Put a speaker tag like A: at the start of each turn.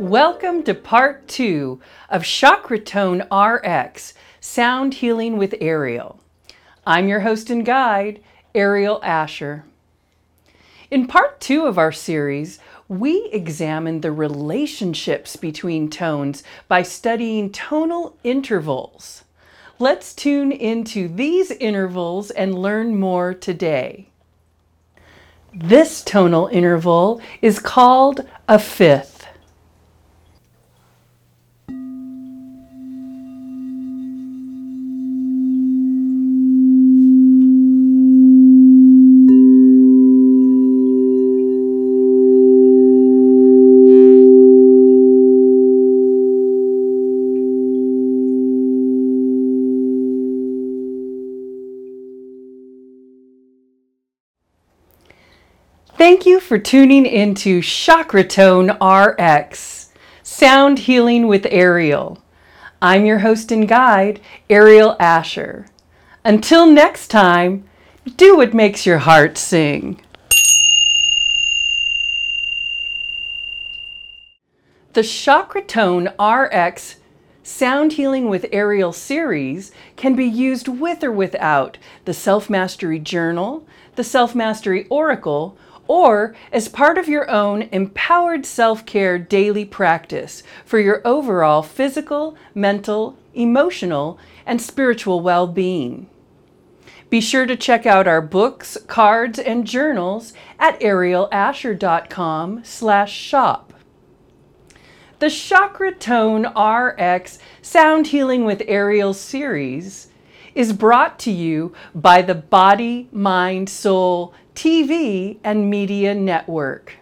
A: Welcome to part two of Chakratone RX Sound Healing with Ariel. I'm your host and guide, Ariel Asher. In part two of our series, we examined the relationships between tones by studying tonal intervals. Let's tune into these intervals and learn more today. This tonal interval is called a fifth. Thank you for tuning into Chakratone RX, Sound Healing with Ariel. I'm your host and guide, Ariel Asher. Until next time, do what makes your heart sing. The Chakratone RX Sound Healing with Ariel series can be used with or without the Self Mastery Journal, the Self Mastery Oracle, or as part of your own empowered self care daily practice for your overall physical, mental, emotional, and spiritual well being. Be sure to check out our books, cards, and journals at arielasher.com slash shop. The Chakra Tone RX Sound Healing with Ariel series is brought to you by the Body, Mind, Soul TV and Media Network.